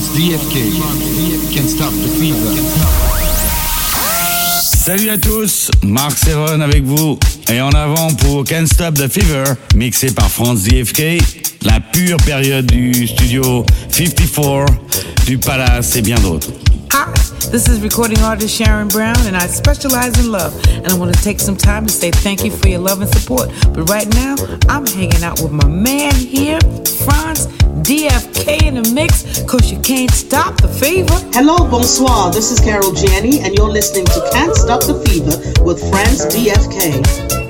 DFK. Stop the fever. Salut à tous, Marc Serron avec vous. Et en avant pour Can't Stop the Fever, mixé par France DFK, la pure période du studio 54, du Palace et bien d'autres. Hi, this is recording artist Sharon Brown, and I specialize in love. And I want to take some time to say thank you for your love and support. But right now, I'm hanging out with my man here, France DFK in the mix, cause you can't stop the fever. Hello, bonsoir. This is Carol Jiani, and you're listening to Can't Stop the Fever with France DFK.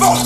Me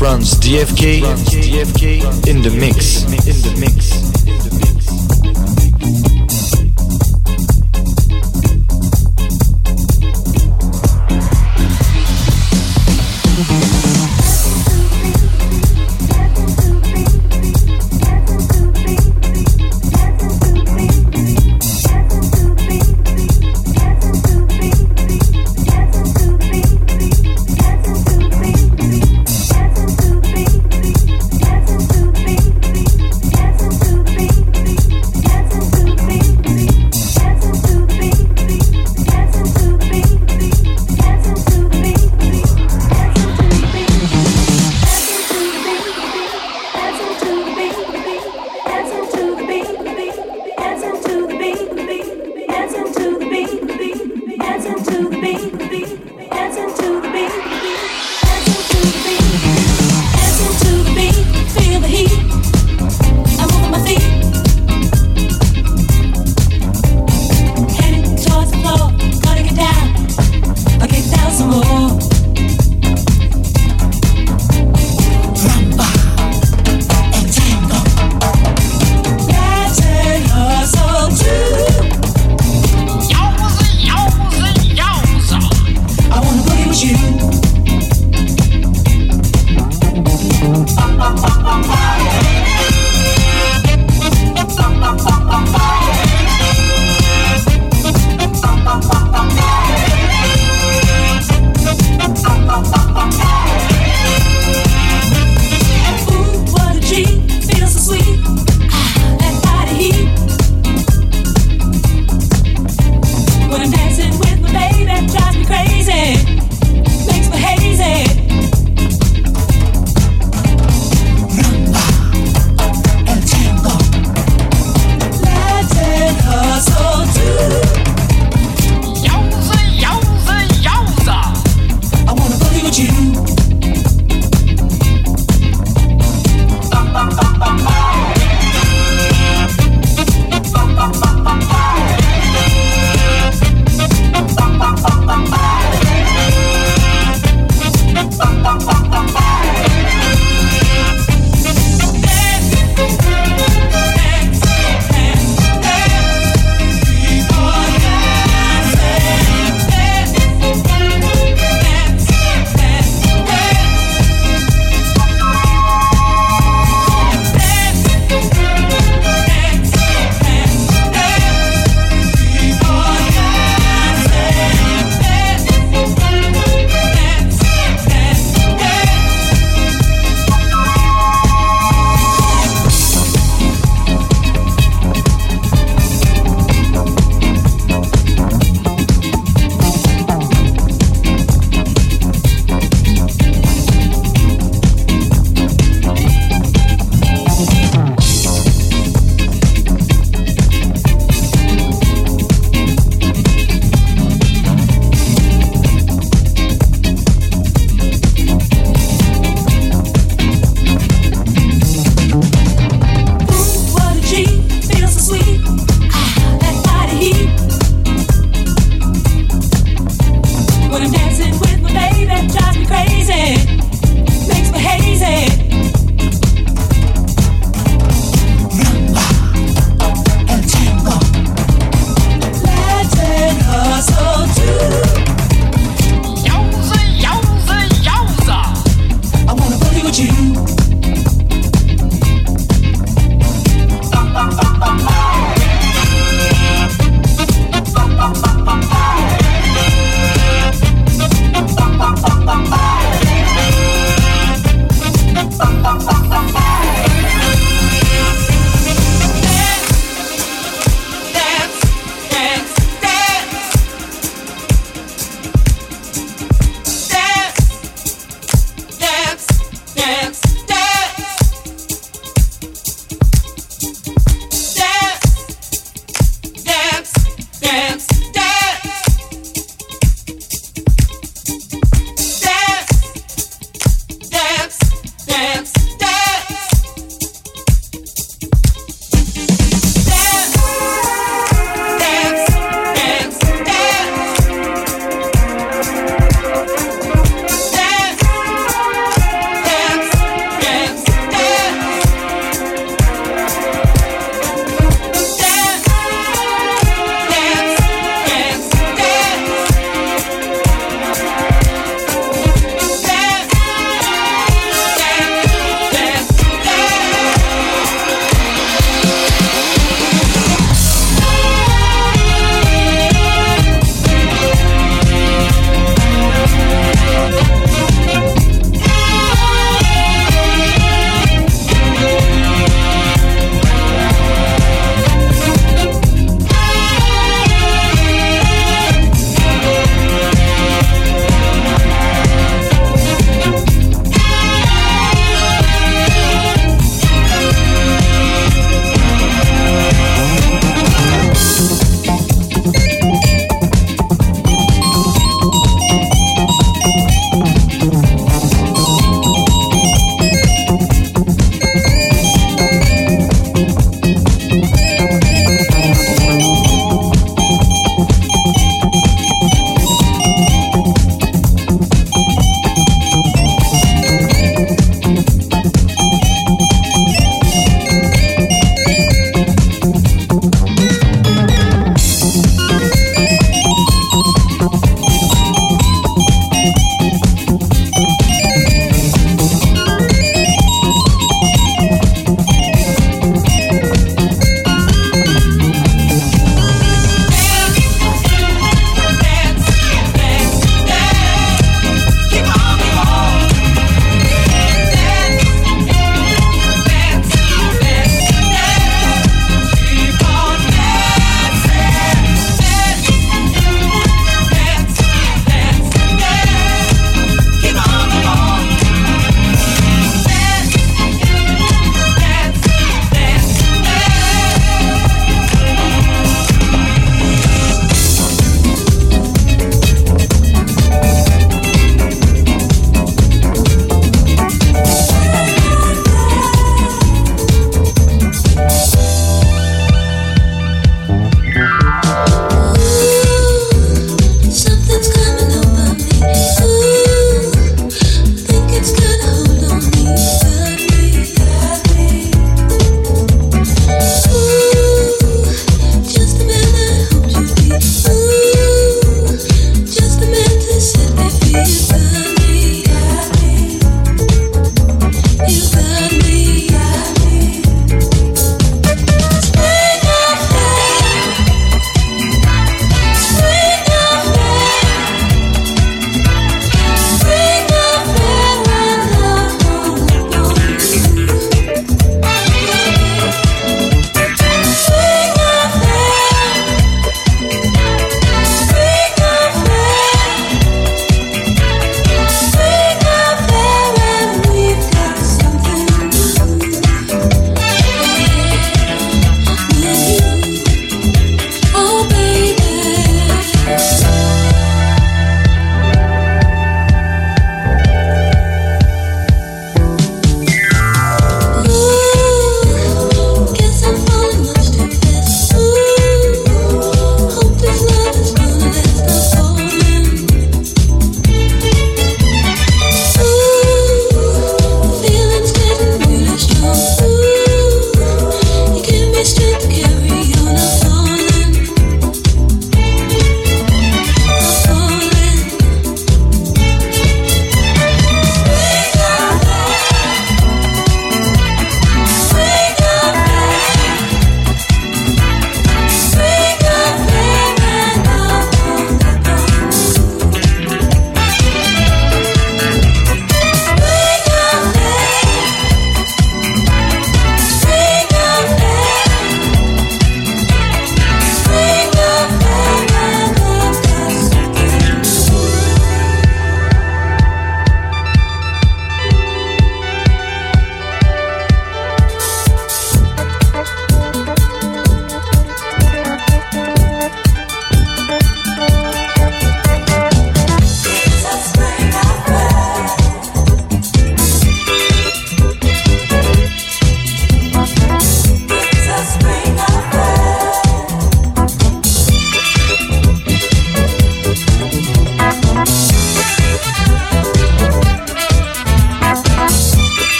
runs DFK, DFK in the mix. In the mix.